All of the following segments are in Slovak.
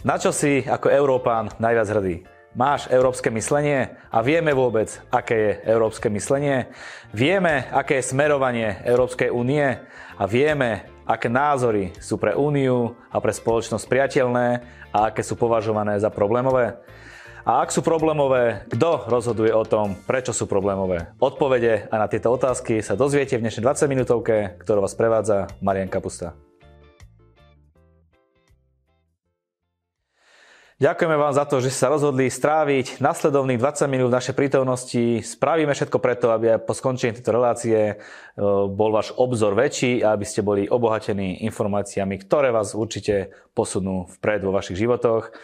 Na čo si ako Európán najviac hrdý? Máš európske myslenie a vieme vôbec, aké je európske myslenie? Vieme, aké je smerovanie Európskej únie a vieme, aké názory sú pre úniu a pre spoločnosť priateľné a aké sú považované za problémové? A ak sú problémové, kto rozhoduje o tom, prečo sú problémové? Odpovede a na tieto otázky sa dozviete v dnešnej 20 minútovke, ktorú vás prevádza Marian Kapusta. Ďakujeme vám za to, že ste sa rozhodli stráviť nasledovných 20 minút v našej prítomnosti. Spravíme všetko preto, aby aj po skončení tejto relácie e, bol váš obzor väčší a aby ste boli obohatení informáciami, ktoré vás určite posunú vpred vo vašich životoch.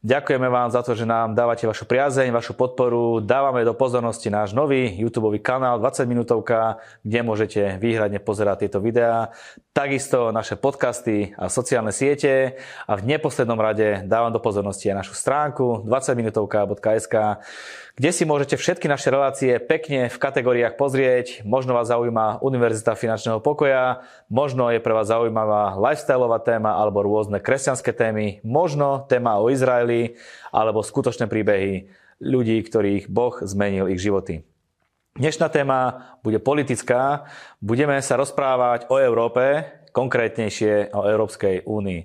Ďakujeme vám za to, že nám dávate vašu priazeň, vašu podporu. Dávame do pozornosti náš nový YouTube kanál 20 minútovka, kde môžete výhradne pozerať tieto videá. Takisto naše podcasty a sociálne siete. A v neposlednom rade dávam do pozornosti aj našu stránku 20minutovka.sk, kde si môžete všetky naše relácie pekne v kategóriách pozrieť. Možno vás zaujíma Univerzita finančného pokoja, možno je pre vás zaujímavá lifestyleová téma alebo rôzne kresťanské témy, možno téma o Izraeli alebo skutočné príbehy ľudí, ktorých Boh zmenil ich životy. Dnešná téma bude politická. Budeme sa rozprávať o Európe, konkrétnejšie o Európskej únii.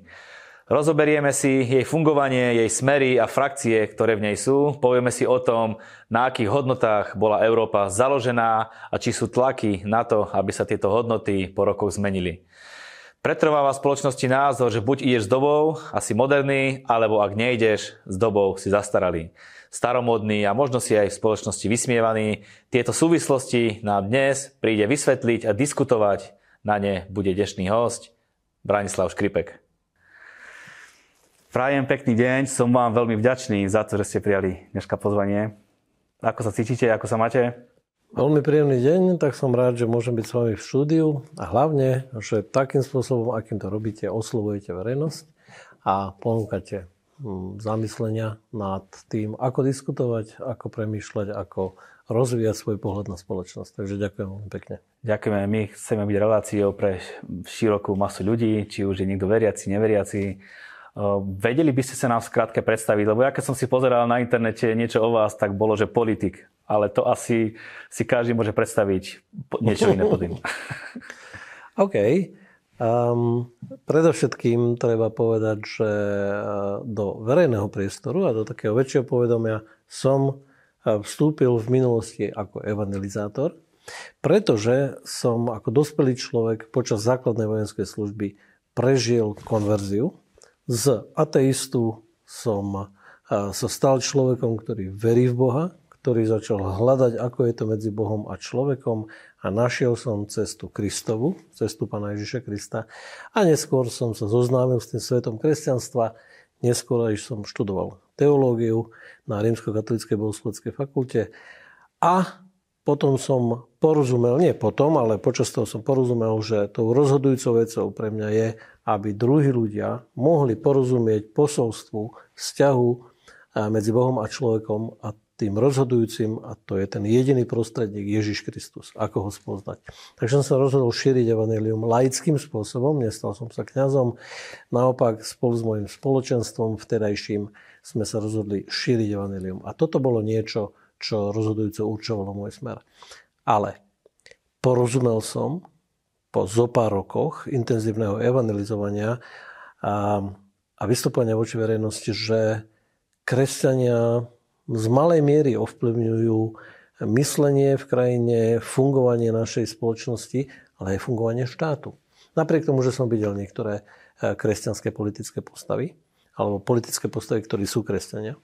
Rozoberieme si jej fungovanie, jej smery a frakcie, ktoré v nej sú. Povieme si o tom, na akých hodnotách bola Európa založená a či sú tlaky na to, aby sa tieto hodnoty po rokoch zmenili. Pretrváva v spoločnosti názor, že buď ideš s dobou a moderný, alebo ak nejdeš s dobou, si zastaralý. Staromodný a možno si aj v spoločnosti vysmievaný. Tieto súvislosti nám dnes príde vysvetliť a diskutovať. Na ne bude dnešný host Branislav Škripek. Prajem pekný deň, som vám veľmi vďačný za to, že ste prijali dneška pozvanie. Ako sa cítite, ako sa máte? Veľmi príjemný deň, tak som rád, že môžem byť s vami v štúdiu a hlavne, že takým spôsobom, akým to robíte, oslovujete verejnosť a ponúkate hm, zamyslenia nad tým, ako diskutovať, ako premýšľať, ako rozvíjať svoj pohľad na spoločnosť. Takže ďakujem veľmi pekne. Ďakujeme. My chceme byť reláciou pre širokú masu ľudí, či už je niekto veriaci, neveriaci vedeli by ste sa nám skrátke predstaviť, lebo ja keď som si pozeral na internete niečo o vás, tak bolo, že politik. Ale to asi si každý môže predstaviť niečo iné pod tým. OK. Um, predovšetkým treba povedať, že eh, do verejného priestoru a do takého väčšieho povedomia som eh, vstúpil v minulosti ako evangelizátor, pretože som ako dospelý človek počas základnej vojenskej služby prežil konverziu z ateistu som sa stal človekom, ktorý verí v Boha, ktorý začal hľadať, ako je to medzi Bohom a človekom a našiel som cestu Kristovu, cestu Pána Ježiša Krista. A neskôr som sa zoznámil s tým svetom kresťanstva, neskôr aj som študoval teológiu na Rímsko-katolíckej bohosloveckej fakulte a potom som porozumel, nie potom, ale počas toho som porozumel, že tou rozhodujúcou vecou pre mňa je, aby druhí ľudia mohli porozumieť posolstvu vzťahu medzi Bohom a človekom a tým rozhodujúcim, a to je ten jediný prostredník Ježiš Kristus, ako ho spoznať. Takže som sa rozhodol šíriť evanelium laickým spôsobom, nestal som sa kňazom, naopak spolu s mojim spoločenstvom vtedajším sme sa rozhodli šíriť evanelium. A toto bolo niečo, čo rozhodujúco určovalo môj smer. Ale porozumel som po zopár rokoch intenzívneho evangelizovania a, a vystupovania voči verejnosti, že kresťania z malej miery ovplyvňujú myslenie v krajine, fungovanie našej spoločnosti, ale aj fungovanie štátu. Napriek tomu, že som videl niektoré e, kresťanské politické postavy, alebo politické postavy, ktorí sú kresťania,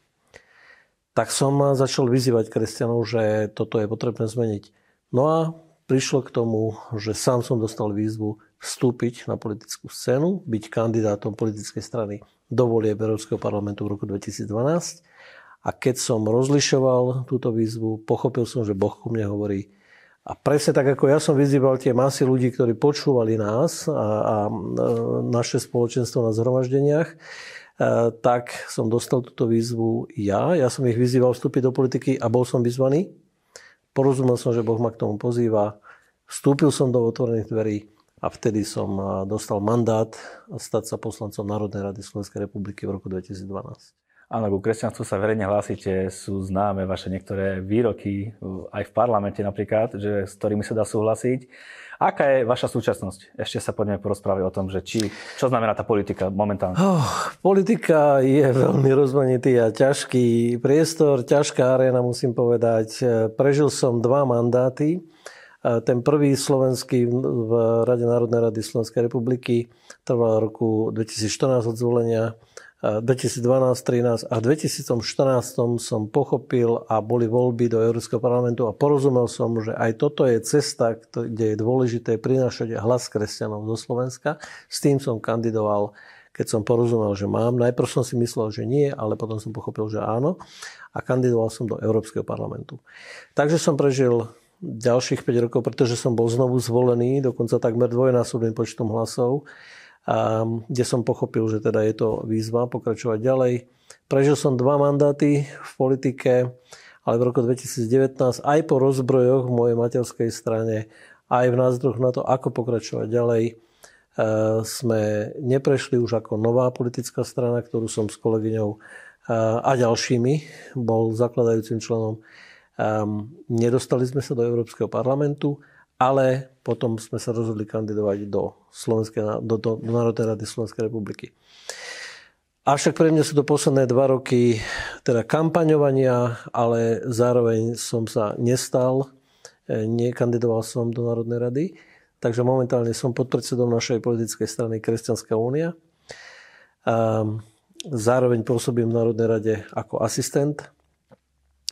tak som začal vyzývať kresťanov, že toto je potrebné zmeniť. No a prišlo k tomu, že sám som dostal výzvu vstúpiť na politickú scénu, byť kandidátom politickej strany do volie Európskeho parlamentu v roku 2012. A keď som rozlišoval túto výzvu, pochopil som, že Boh ku mne hovorí. A presne tak, ako ja som vyzýval tie masy ľudí, ktorí počúvali nás a, a naše spoločenstvo na zhromaždeniach, E, tak som dostal túto výzvu ja. Ja som ich vyzýval vstúpiť do politiky a bol som vyzvaný. Porozumel som, že Boh ma k tomu pozýva. Vstúpil som do otvorených dverí. a vtedy som dostal mandát stať sa poslancom Národnej rady Slovenskej republiky v roku 2012. Áno, ku kresťanstvu sa verejne hlásite, sú známe vaše niektoré výroky aj v parlamente napríklad, že, s ktorými sa dá súhlasiť. Aká je vaša súčasnosť? Ešte sa poďme porozprávať o tom, že či, čo znamená tá politika momentálne. Oh, politika je veľmi rozmanitý a ťažký priestor, ťažká arena musím povedať. Prežil som dva mandáty. Ten prvý slovenský v Rade Národnej rady Slovenskej republiky trval roku 2014 od zvolenia 2012, 13 a v 2014 som pochopil a boli voľby do Európskeho parlamentu a porozumel som, že aj toto je cesta, kde je dôležité prinášať hlas kresťanov zo Slovenska. S tým som kandidoval, keď som porozumel, že mám. Najprv som si myslel, že nie, ale potom som pochopil, že áno a kandidoval som do Európskeho parlamentu. Takže som prežil ďalších 5 rokov, pretože som bol znovu zvolený, dokonca takmer dvojnásobným počtom hlasov a kde som pochopil, že teda je to výzva pokračovať ďalej. Prežil som dva mandáty v politike, ale v roku 2019 aj po rozbrojoch v mojej materskej strane, aj v názoroch na to, ako pokračovať ďalej, e, sme neprešli už ako nová politická strana, ktorú som s kolegyňou e, a ďalšími bol zakladajúcim členom. E, nedostali sme sa do Európskeho parlamentu ale potom sme sa rozhodli kandidovať do, Slovenskej, do, do, do Národnej rady Slovenskej republiky. Avšak pre mňa sú to posledné dva roky teda kampaňovania, ale zároveň som sa nestal, e, nekandidoval som do Národnej rady, takže momentálne som podpredsedom našej politickej strany Kresťanská únia. Zároveň pôsobím v Národnej rade ako asistent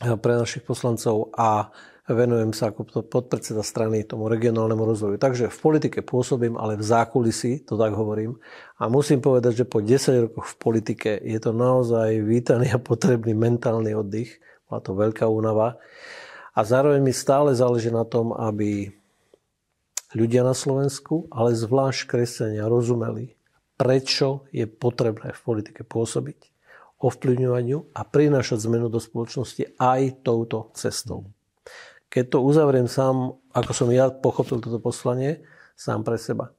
pre našich poslancov a venujem sa ako podpredseda strany tomu regionálnemu rozvoju. Takže v politike pôsobím, ale v zákulisí, to tak hovorím. A musím povedať, že po 10 rokoch v politike je to naozaj vítaný a potrebný mentálny oddych. Má to veľká únava. A zároveň mi stále záleží na tom, aby ľudia na Slovensku, ale zvlášť kresťania rozumeli, prečo je potrebné v politike pôsobiť, ovplyvňovaniu a prinášať zmenu do spoločnosti aj touto cestou keď to uzavriem sám, ako som ja pochopil toto poslanie, sám pre seba.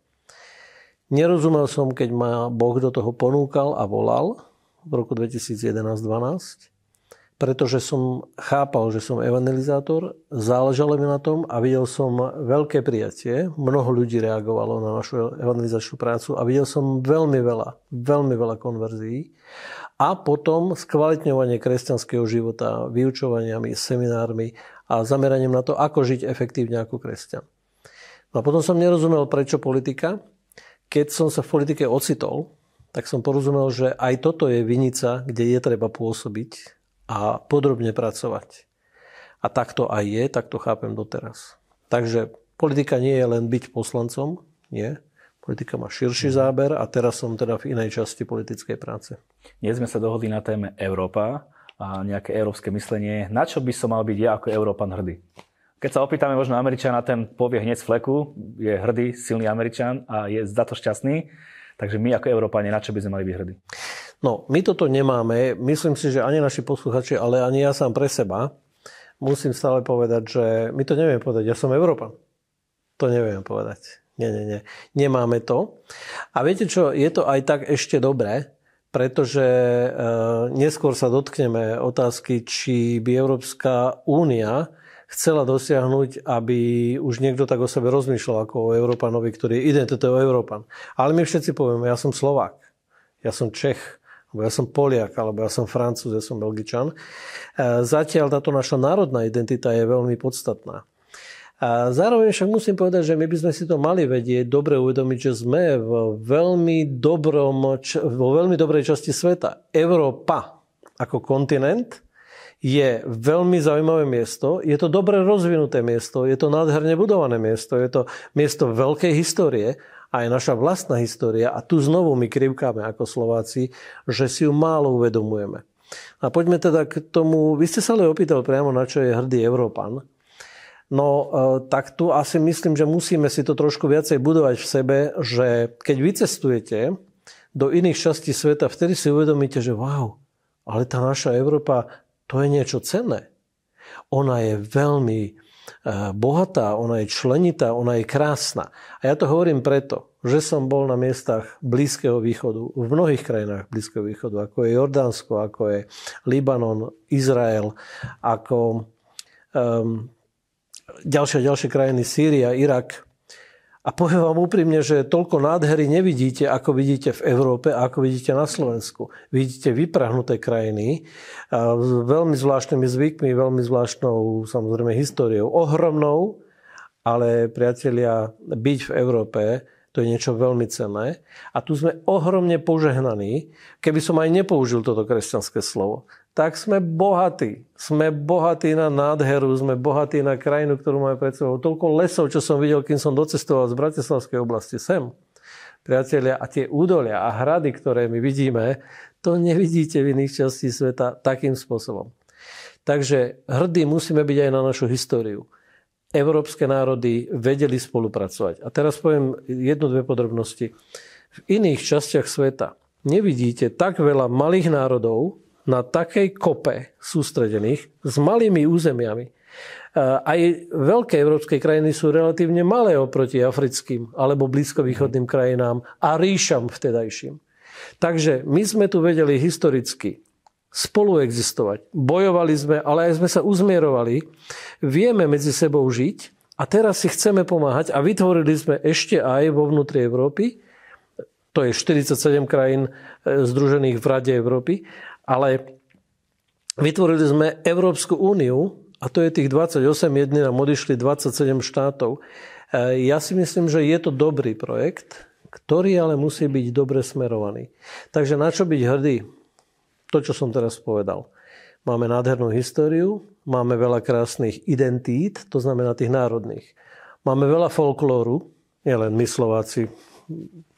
Nerozumel som, keď ma Boh do toho ponúkal a volal v roku 2011-12, pretože som chápal, že som evangelizátor, záležalo mi na tom a videl som veľké prijatie. Mnoho ľudí reagovalo na našu evangelizačnú prácu a videl som veľmi veľa, veľmi veľa konverzií. A potom skvalitňovanie kresťanského života, vyučovaniami, seminármi a zameraním na to, ako žiť efektívne ako kresťan. No a potom som nerozumel, prečo politika. Keď som sa v politike ocitol, tak som porozumel, že aj toto je vinica, kde je treba pôsobiť a podrobne pracovať. A tak to aj je, tak to chápem doteraz. Takže politika nie je len byť poslancom, nie. Politika má širší mhm. záber a teraz som teda v inej časti politickej práce. Dnes sme sa dohodli na téme Európa a nejaké európske myslenie. Na čo by som mal byť ja ako Európan hrdý? Keď sa opýtame možno Američana, ten povie hneď z fleku, je hrdý, silný Američan a je za to šťastný. Takže my ako Európane, na čo by sme mali byť hrdí? No, my toto nemáme. Myslím si, že ani naši posluchači, ale ani ja sám pre seba musím stále povedať, že my to neviem povedať. Ja som Európan. To neviem povedať. Nie, nie, nie. Nemáme to. A viete čo, je to aj tak ešte dobré, pretože e, neskôr sa dotkneme otázky, či by Európska únia chcela dosiahnuť, aby už niekto tak o sebe rozmýšľal ako o Európanovi, ktorý je identitou Európan. Ale my všetci povieme, ja som Slovák, ja som Čech, alebo ja som Poliak, alebo ja som Francúz, ja som Belgičan. E, zatiaľ táto naša národná identita je veľmi podstatná. A zároveň však musím povedať, že my by sme si to mali vedieť, dobre uvedomiť, že sme v veľmi dobrom, vo veľmi dobrej časti sveta. Európa ako kontinent je veľmi zaujímavé miesto. Je to dobre rozvinuté miesto, je to nádherne budované miesto, je to miesto veľkej histórie a je naša vlastná história a tu znovu my krivkáme ako Slováci, že si ju málo uvedomujeme. A poďme teda k tomu, vy ste sa ale opýtali priamo, na čo je hrdý Európan. No e, tak tu asi myslím, že musíme si to trošku viacej budovať v sebe, že keď vycestujete do iných častí sveta, vtedy si uvedomíte, že wow, ale tá naša Európa, to je niečo cenné. Ona je veľmi bohatá, ona je členitá, ona je krásna. A ja to hovorím preto, že som bol na miestach Blízkeho východu, v mnohých krajinách Blízkeho východu, ako je Jordánsko, ako je Libanon, Izrael, ako um, ďalšie ďalšie krajiny, Sýria, Irak, a poviem vám úprimne, že toľko nádhery nevidíte, ako vidíte v Európe a ako vidíte na Slovensku. Vidíte vyprahnuté krajiny s veľmi zvláštnymi zvykmi, veľmi zvláštnou samozrejme históriou. Ohromnou, ale priatelia, byť v Európe to je niečo veľmi cenné. A tu sme ohromne požehnaní, keby som aj nepoužil toto kresťanské slovo. Tak sme bohatí. Sme bohatí na nádheru, sme bohatí na krajinu, ktorú máme pred sebou. Toľko lesov, čo som videl, kým som docestoval z Bratislavskej oblasti sem. Priatelia, a tie údolia a hrady, ktoré my vidíme, to nevidíte v iných častí sveta takým spôsobom. Takže hrdí musíme byť aj na našu históriu európske národy vedeli spolupracovať. A teraz poviem jednu, dve podrobnosti. V iných častiach sveta nevidíte tak veľa malých národov na takej kope sústredených s malými územiami. Aj veľké európske krajiny sú relatívne malé oproti africkým alebo blízkovýchodným krajinám a ríšam vtedajším. Takže my sme tu vedeli historicky spolu existovať. Bojovali sme, ale aj sme sa uzmierovali. Vieme medzi sebou žiť a teraz si chceme pomáhať a vytvorili sme ešte aj vo vnútri Európy, to je 47 krajín e, združených v Rade Európy, ale vytvorili sme Európsku úniu a to je tých 28, jedný nám odišli 27 štátov. E, ja si myslím, že je to dobrý projekt, ktorý ale musí byť dobre smerovaný. Takže na čo byť hrdý? to, čo som teraz povedal. Máme nádhernú históriu, máme veľa krásnych identít, to znamená tých národných. Máme veľa folklóru, nielen my Slováci,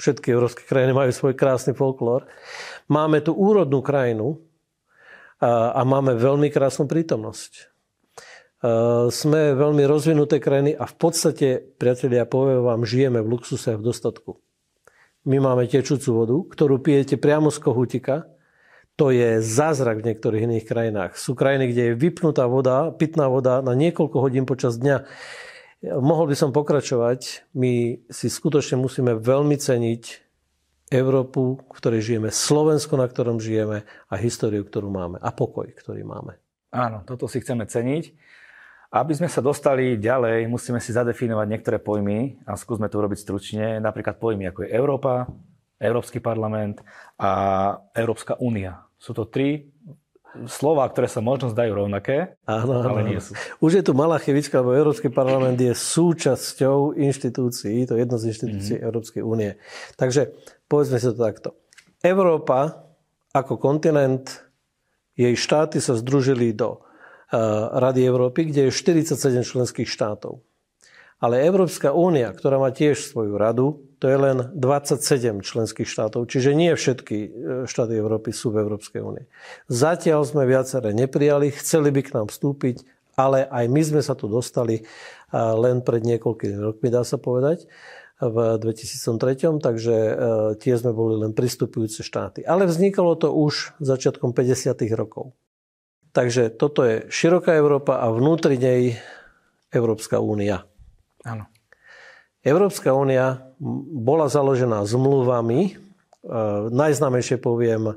všetky európske krajiny majú svoj krásny folklór. Máme tu úrodnú krajinu a, a máme veľmi krásnu prítomnosť. Sme veľmi rozvinuté krajiny a v podstate, priatelia, poviem vám, žijeme v luxuse a v dostatku. My máme tečúcu vodu, ktorú pijete priamo z kohútika, to je zázrak v niektorých iných krajinách. Sú krajiny, kde je vypnutá voda, pitná voda na niekoľko hodín počas dňa. Mohol by som pokračovať. My si skutočne musíme veľmi ceniť Európu, v ktorej žijeme, Slovensko, na ktorom žijeme a históriu, ktorú máme a pokoj, ktorý máme. Áno, toto si chceme ceniť. Aby sme sa dostali ďalej, musíme si zadefinovať niektoré pojmy a skúsme to urobiť stručne. Napríklad pojmy ako je Európa, Európsky parlament a Európska únia. Sú to tri slova, ktoré sa možno zdajú rovnaké, áno, ale nie sú. Už je tu malá chybička, lebo Európsky parlament je súčasťou inštitúcií, to je jedno z inštitúcií mm-hmm. Európskej únie. Takže povedzme si to takto. Európa ako kontinent, jej štáty sa združili do uh, Rady Európy, kde je 47 členských štátov. Ale Európska únia, ktorá má tiež svoju radu, to je len 27 členských štátov, čiže nie všetky e, štáty Európy sú v Európskej únii. Zatiaľ sme viaceré neprijali, chceli by k nám vstúpiť, ale aj my sme sa tu dostali e, len pred niekoľkými rokmi, dá sa povedať, v 2003, takže e, tie sme boli len pristupujúce štáty. Ale vznikalo to už začiatkom 50. rokov. Takže toto je široká Európa a vnútri nej Európska únia. Áno. Európska únia bola založená zmluvami. E, najznámejšie poviem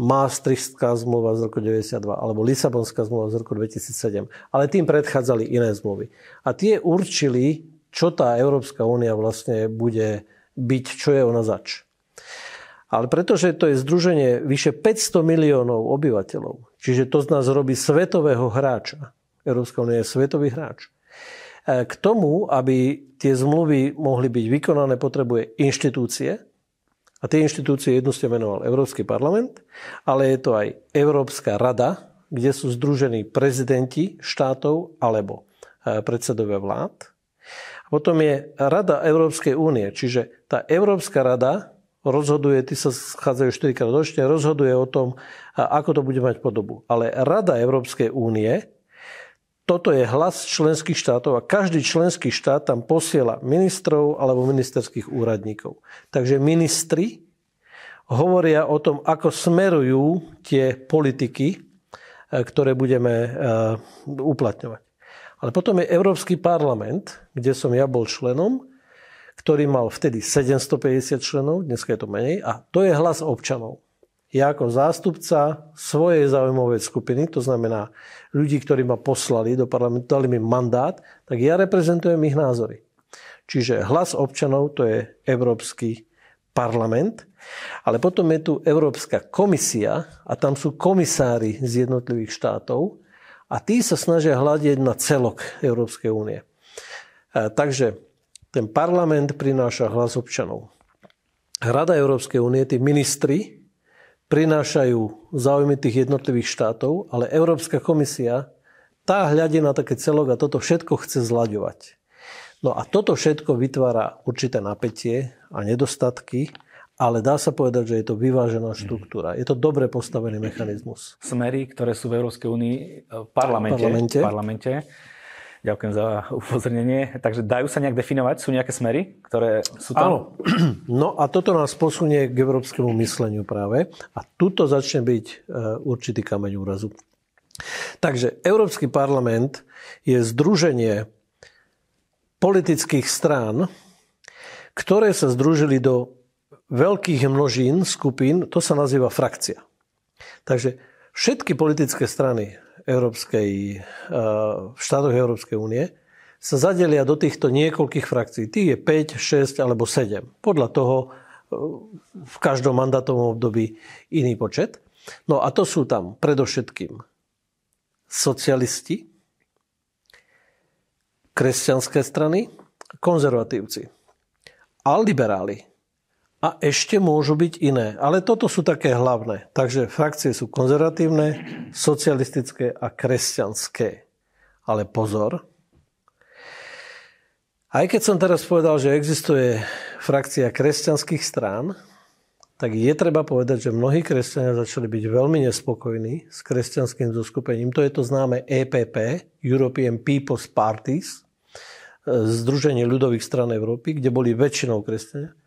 Maastrichtská zmluva z roku 92 alebo Lisabonská zmluva z roku 2007. Ale tým predchádzali iné zmluvy. A tie určili, čo tá Európska únia vlastne bude byť, čo je ona zač. Ale pretože to je združenie vyše 500 miliónov obyvateľov, čiže to z nás robí svetového hráča. Európska únia je svetový hráč k tomu, aby tie zmluvy mohli byť vykonané, potrebuje inštitúcie. A tie inštitúcie jednu ste menoval Európsky parlament, ale je to aj Európska rada, kde sú združení prezidenti štátov alebo e, predsedovia vlád. A potom je Rada Európskej únie, čiže tá Európska rada rozhoduje, ty sa schádzajú 4 krát ročne, rozhoduje o tom, ako to bude mať podobu. Ale Rada Európskej únie toto je hlas členských štátov a každý členský štát tam posiela ministrov alebo ministerských úradníkov. Takže ministri hovoria o tom, ako smerujú tie politiky, e, ktoré budeme e, uplatňovať. Ale potom je Európsky parlament, kde som ja bol členom, ktorý mal vtedy 750 členov, dneska je to menej, a to je hlas občanov. Ja ako zástupca svojej zaujímavej skupiny, to znamená ľudí, ktorí ma poslali do parlamentu, dali mi mandát, tak ja reprezentujem ich názory. Čiže hlas občanov to je Európsky parlament, ale potom je tu Európska komisia a tam sú komisári z jednotlivých štátov a tí sa snažia hľadiť na celok Európskej únie. Takže ten parlament prináša hlas občanov. Rada Európskej únie, tí ministri, prinášajú záujmy tých jednotlivých štátov, ale Európska komisia, tá hľadí na také celok a toto všetko chce zlaďovať. No a toto všetko vytvára určité napätie a nedostatky, ale dá sa povedať, že je to vyvážená štruktúra. Je to dobre postavený mechanizmus. Smery, ktoré sú v Európskej únii v parlamente, parlamente. parlamente Ďakujem za upozornenie. Takže dajú sa nejak definovať? Sú nejaké smery, ktoré sú tam? Áno. No a toto nás posunie k európskemu mysleniu práve. A tuto začne byť e, určitý kameň úrazu. Takže Európsky parlament je združenie politických strán, ktoré sa združili do veľkých množín, skupín, to sa nazýva frakcia. Takže všetky politické strany Európskej, eh, v štátoch Európskej únie sa zadelia do týchto niekoľkých frakcií. Tých je 5, 6 alebo 7. Podľa toho eh, v každom mandátovom období iný počet. No a to sú tam predovšetkým socialisti, kresťanské strany, konzervatívci a liberáli. A ešte môžu byť iné. Ale toto sú také hlavné. Takže frakcie sú konzervatívne, socialistické a kresťanské. Ale pozor. Aj keď som teraz povedal, že existuje frakcia kresťanských strán, tak je treba povedať, že mnohí kresťania začali byť veľmi nespokojní s kresťanským zoskupením. To je to známe EPP, European People's Parties, Združenie ľudových stran Európy, kde boli väčšinou kresťania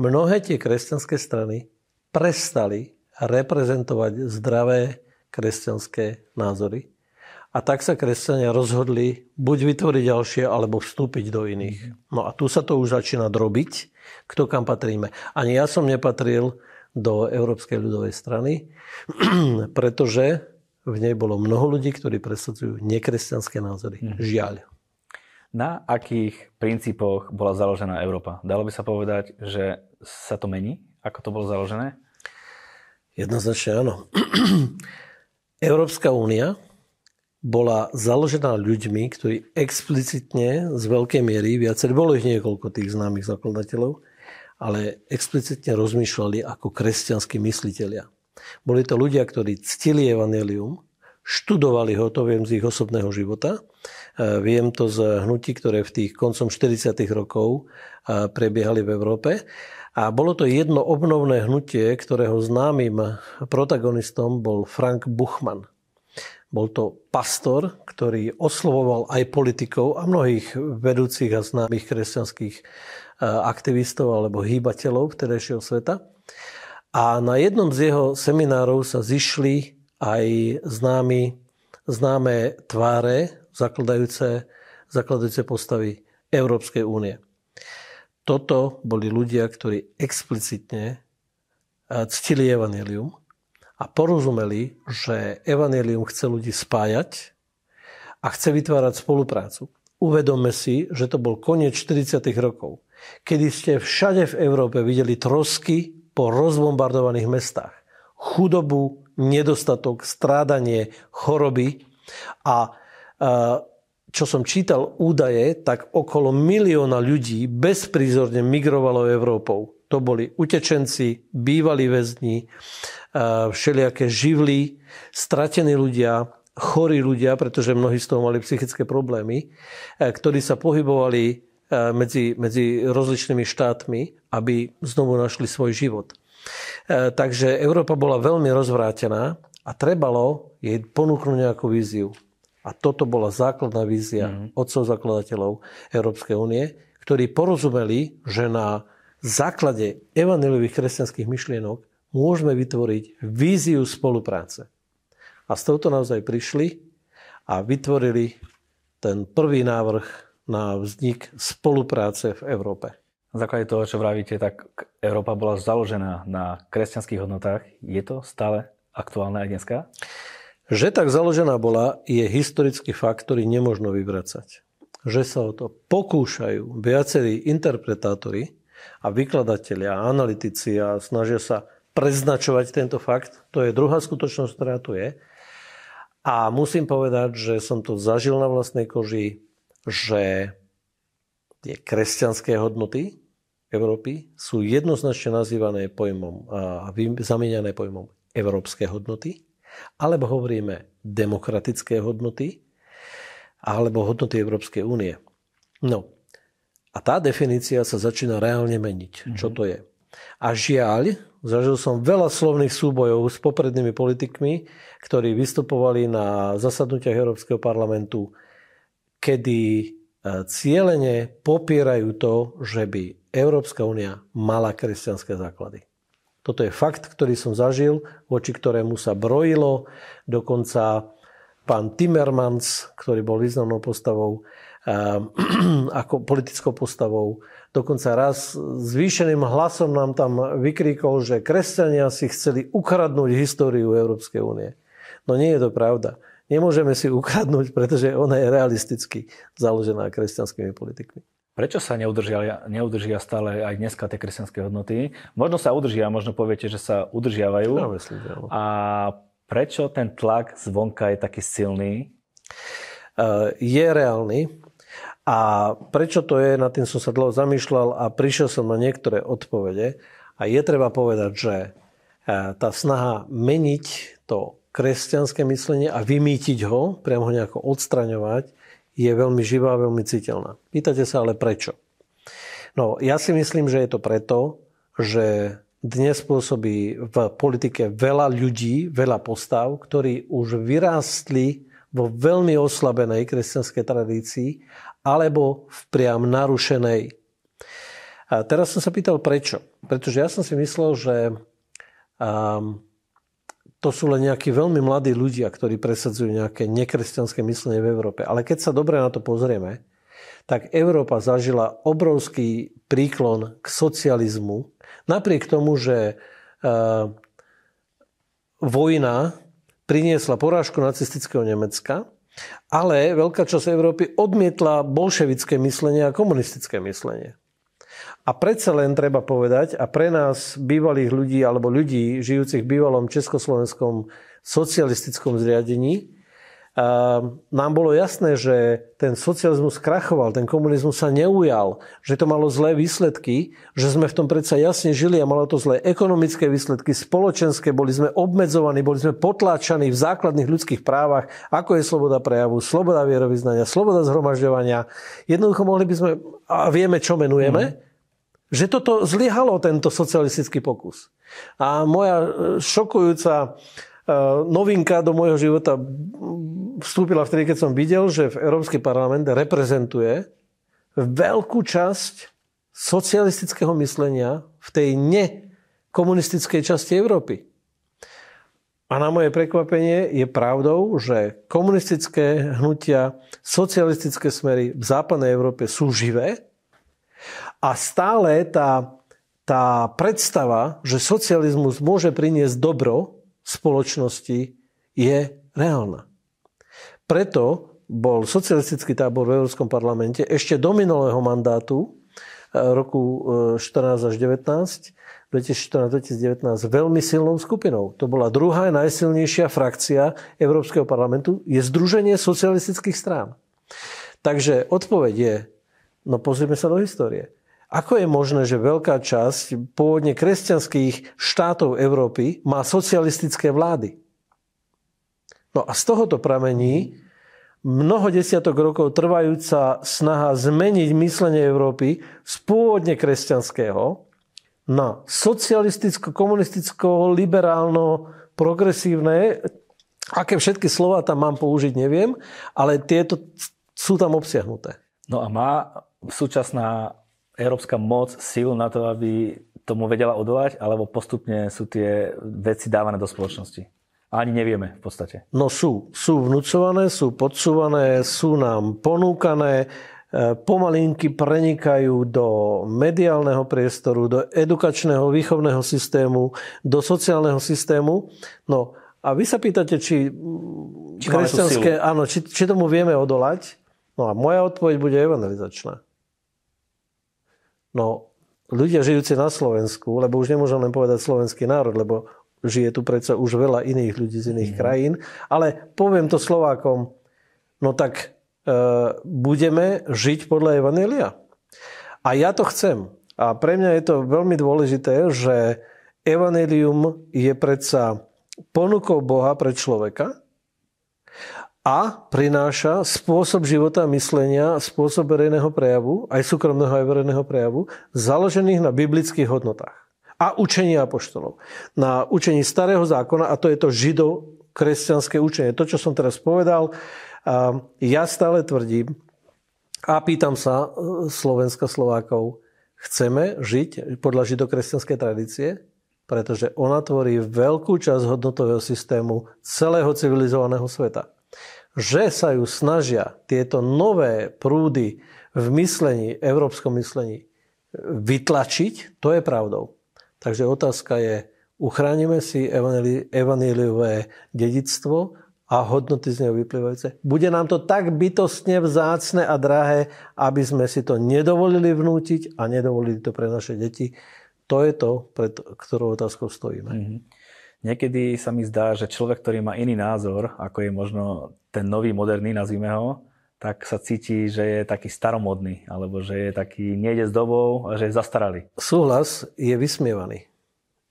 mnohé tie kresťanské strany prestali reprezentovať zdravé kresťanské názory. A tak sa kresťania rozhodli buď vytvoriť ďalšie, alebo vstúpiť do iných. No a tu sa to už začína drobiť, kto kam patríme. Ani ja som nepatril do Európskej ľudovej strany, pretože v nej bolo mnoho ľudí, ktorí presadzujú nekresťanské názory. Mm. Žiaľ. Na akých princípoch bola založená Európa? Dalo by sa povedať, že sa to mení? Ako to bolo založené? Jednoznačne áno. Európska únia bola založená ľuďmi, ktorí explicitne z veľkej miery, viacej, bolo ich niekoľko tých známych zakladateľov, ale explicitne rozmýšľali ako kresťanskí mysliteľia. Boli to ľudia, ktorí ctili evanelium, študovali ho, to viem z ich osobného života, E, viem to z hnutí, ktoré v tých koncom 40. rokov e, prebiehali v Európe. A bolo to jedno obnovné hnutie, ktorého známym protagonistom bol Frank Buchmann. Bol to pastor, ktorý oslovoval aj politikov a mnohých vedúcich a známych kresťanských e, aktivistov alebo hýbateľov vtedajšieho sveta. A na jednom z jeho seminárov sa zišli aj známi, známe tváre zakladajúce, zakladajúce postavy Európskej únie. Toto boli ľudia, ktorí explicitne eh, ctili evanelium a porozumeli, že evanelium chce ľudí spájať a chce vytvárať spoluprácu. Uvedomme si, že to bol koniec 40. rokov, kedy ste všade v Európe videli trosky po rozbombardovaných mestách. Chudobu, nedostatok, strádanie, choroby a čo som čítal údaje, tak okolo milióna ľudí bezprízorne migrovalo Európou. To boli utečenci, bývalí väzni, všelijaké živly, stratení ľudia, chorí ľudia, pretože mnohí z toho mali psychické problémy, ktorí sa pohybovali medzi, medzi rozličnými štátmi, aby znovu našli svoj život. Takže Európa bola veľmi rozvrátená a trebalo jej ponúknuť nejakú víziu. A toto bola základná vízia mm. otcov zakladateľov Európskej únie, ktorí porozumeli, že na základe evaneliových kresťanských myšlienok môžeme vytvoriť víziu spolupráce. A s touto naozaj prišli a vytvorili ten prvý návrh na vznik spolupráce v Európe. Na základe toho, čo vravíte, tak Európa bola založená na kresťanských hodnotách. Je to stále aktuálne aj dneska? Že tak založená bola, je historický fakt, ktorý nemožno vyvracať. Že sa o to pokúšajú viacerí interpretátori a vykladatelia, analytici a snažia sa preznačovať tento fakt. To je druhá skutočnosť, ktorá tu je. A musím povedať, že som to zažil na vlastnej koži, že tie kresťanské hodnoty Európy sú jednoznačne nazývané pojmom a zamieňané pojmom európske hodnoty, alebo hovoríme demokratické hodnoty, alebo hodnoty Európskej únie. No, a tá definícia sa začína reálne meniť. Mm-hmm. Čo to je? A žiaľ, zažil som veľa slovných súbojov s poprednými politikmi, ktorí vystupovali na zasadnutiach Európskeho parlamentu, kedy e, cieľene popierajú to, že by Európska únia mala kresťanské základy. Toto je fakt, ktorý som zažil, voči ktorému sa brojilo. Dokonca pán Timmermans, ktorý bol významnou postavou, ako politickou postavou. Dokonca raz zvýšeným hlasom nám tam vykríkol, že kresťania si chceli ukradnúť históriu Európskej únie. No nie je to pravda. Nemôžeme si ukradnúť, pretože ona je realisticky založená kresťanskými politikmi. Prečo sa neudržia, neudržia stále aj dneska tie kresťanské hodnoty? Možno sa udržia, možno poviete, že sa udržiavajú. Ja myslím, A prečo ten tlak zvonka je taký silný? Je reálny. A prečo to je, nad tým som sa dlho zamýšľal a prišiel som na niektoré odpovede. A je treba povedať, že e, tá snaha meniť to kresťanské myslenie a vymýtiť ho, priamo ho nejako odstraňovať, je veľmi živá a veľmi citeľná. Pýtate sa ale prečo? No, ja si myslím, že je to preto, že dnes pôsobí v politike veľa ľudí, veľa postav, ktorí už vyrástli vo veľmi oslabenej kresťanskej tradícii alebo v priam narušenej. A teraz som sa pýtal prečo. Pretože ja som si myslel, že um, to sú len nejakí veľmi mladí ľudia, ktorí presadzujú nejaké nekresťanské myslenie v Európe. Ale keď sa dobre na to pozrieme, tak Európa zažila obrovský príklon k socializmu, napriek tomu, že uh, vojna priniesla porážku nacistického Nemecka, ale veľká časť Európy odmietla bolševické myslenie a komunistické myslenie. A predsa len treba povedať, a pre nás bývalých ľudí alebo ľudí žijúcich v bývalom československom socialistickom zriadení, nám bolo jasné, že ten socializmus krachoval, ten komunizmus sa neujal, že to malo zlé výsledky, že sme v tom predsa jasne žili a malo to zlé ekonomické výsledky, spoločenské, boli sme obmedzovaní, boli sme potláčaní v základných ľudských právach, ako je sloboda prejavu, sloboda vierovýznania, sloboda zhromažďovania. Jednoducho mohli by sme, a vieme, čo menujeme, mm. Že toto zlyhalo, tento socialistický pokus. A moja šokujúca novinka do môjho života vstúpila vtedy, keď som videl, že v Európsky parlament reprezentuje veľkú časť socialistického myslenia v tej nekomunistickej časti Európy. A na moje prekvapenie je pravdou, že komunistické hnutia, socialistické smery v západnej Európe sú živé a stále tá, tá predstava, že socializmus môže priniesť dobro, spoločnosti je reálna. Preto bol socialistický tábor v Európskom parlamente ešte do minulého mandátu eh, roku 14 eh, až 19, 2014-2019 veľmi silnou skupinou. To bola druhá najsilnejšia frakcia Európskeho parlamentu, je Združenie socialistických strán. Takže odpoveď je, no pozrieme sa do histórie. Ako je možné, že veľká časť pôvodne kresťanských štátov Európy má socialistické vlády? No a z tohoto pramení mnoho desiatok rokov trvajúca snaha zmeniť myslenie Európy z pôvodne kresťanského na socialisticko, komunisticko, liberálno, progresívne, aké všetky slova tam mám použiť, neviem, ale tieto sú tam obsiahnuté. No a má súčasná európska moc sílu na to, aby tomu vedela odolať, alebo postupne sú tie veci dávané do spoločnosti? Ani nevieme v podstate. No sú. Sú vnúcované, sú podsúvané, sú nám ponúkané, e, pomalinky prenikajú do mediálneho priestoru, do edukačného výchovného systému, do sociálneho systému. No a vy sa pýtate, či, či kresťanské, áno, či, či tomu vieme odolať. No a moja odpoveď bude evangelizačná. No, ľudia žijúci na Slovensku, lebo už nemôžem len povedať slovenský národ, lebo žije tu predsa už veľa iných ľudí z iných mm. krajín, ale poviem to Slovákom, no tak e, budeme žiť podľa Evanelia. A ja to chcem. A pre mňa je to veľmi dôležité, že Evanelium je predsa ponukou Boha pre človeka, a prináša spôsob života a myslenia, spôsob verejného prejavu, aj súkromného, aj verejného prejavu, založených na biblických hodnotách a učení apoštolov. Na učení starého zákona, a to je to žido-kresťanské učenie. To, čo som teraz povedal, ja stále tvrdím a pýtam sa e, Slovenska Slovákov, chceme žiť podľa židokresťanskej tradície? Pretože ona tvorí veľkú časť hodnotového systému celého civilizovaného sveta že sa ju snažia tieto nové prúdy v myslení, európskom myslení vytlačiť, to je pravdou. Takže otázka je, uchránime si evaníliové dedictvo a hodnoty z neho vyplývajúce. Bude nám to tak bytostne vzácne a drahé, aby sme si to nedovolili vnútiť a nedovolili to pre naše deti. To je to, pred ktorou otázkou stojíme. Mm-hmm. Niekedy sa mi zdá, že človek, ktorý má iný názor, ako je možno ten nový, moderný, nazvime ho, tak sa cíti, že je taký staromodný, alebo že je taký, nejde s dobou a že je zastaralý. Súhlas je vysmievaný.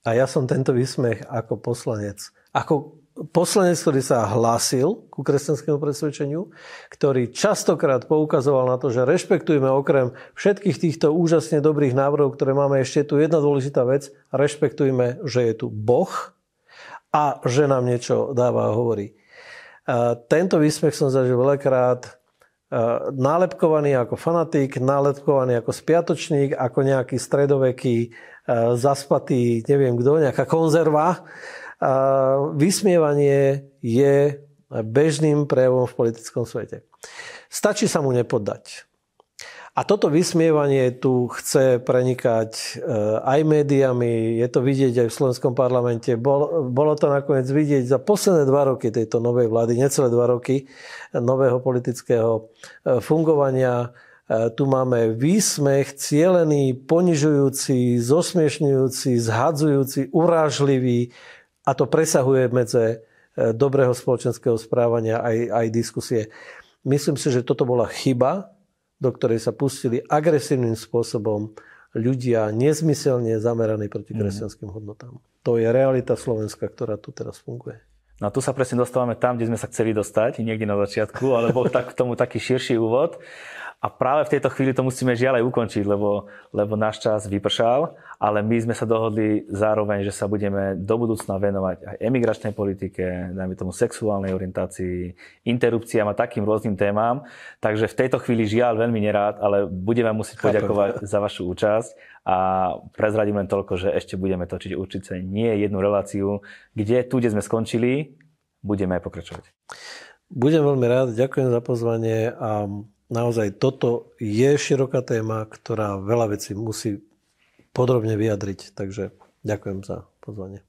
A ja som tento vysmech ako poslanec. Ako poslanec, ktorý sa hlásil ku kresťanskému presvedčeniu, ktorý častokrát poukazoval na to, že rešpektujeme okrem všetkých týchto úžasne dobrých návrhov, ktoré máme ešte tu jedna dôležitá vec, rešpektujme, že je tu Boh, a že nám niečo dáva a hovorí. Tento výsmech som zažil veľakrát nálepkovaný ako fanatik, nálepkovaný ako spiatočník, ako nejaký stredoveký, zaspatý, neviem kto, nejaká konzerva. Vysmievanie je bežným prejavom v politickom svete. Stačí sa mu nepoddať. A toto vysmievanie tu chce prenikať e, aj médiami, je to vidieť aj v slovenskom parlamente. Bol, bolo to nakoniec vidieť za posledné dva roky tejto novej vlády, necelé dva roky nového politického e, fungovania. Tu máme výsmech cielený, ponižujúci, zosmiešňujúci, zhadzujúci, urážlivý a to presahuje medze dobrého spoločenského správania aj, aj diskusie. Myslím si, že toto bola chyba, do ktorej sa pustili agresívnym spôsobom ľudia nezmyselne zameraní proti mhm. kresťanským hodnotám. To je realita Slovenska, ktorá tu teraz funguje. No a tu sa presne dostávame tam, kde sme sa chceli dostať, niekde na začiatku, ale bol tak, k tomu taký širší úvod. A práve v tejto chvíli to musíme žiaľ aj ukončiť, lebo, lebo náš čas vypršal, ale my sme sa dohodli zároveň, že sa budeme do budúcna venovať aj emigračnej politike, dajme tomu sexuálnej orientácii, interrupciám a takým rôznym témam. Takže v tejto chvíli žiaľ veľmi nerád, ale budeme musieť poďakovať za vašu účasť a prezradím len toľko, že ešte budeme točiť určite nie jednu reláciu, kde tu, kde sme skončili, budeme aj pokračovať. Budem veľmi rád, ďakujem za pozvanie a naozaj toto je široká téma, ktorá veľa vecí musí podrobne vyjadriť. Takže ďakujem za pozvanie.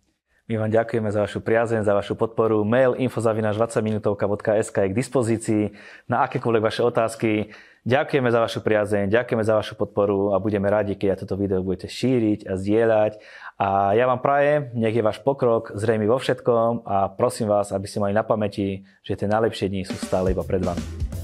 My vám ďakujeme za vašu priazeň, za vašu podporu. Mail infozavinaš 20minutovka.sk je k dispozícii na akékoľvek vaše otázky. Ďakujeme za vašu priazeň, ďakujeme za vašu podporu a budeme radi, keď toto video budete šíriť a zdieľať. A ja vám prajem, nech je váš pokrok zrejmy vo všetkom a prosím vás, aby ste mali na pamäti, že tie najlepšie dni sú stále iba pred vami.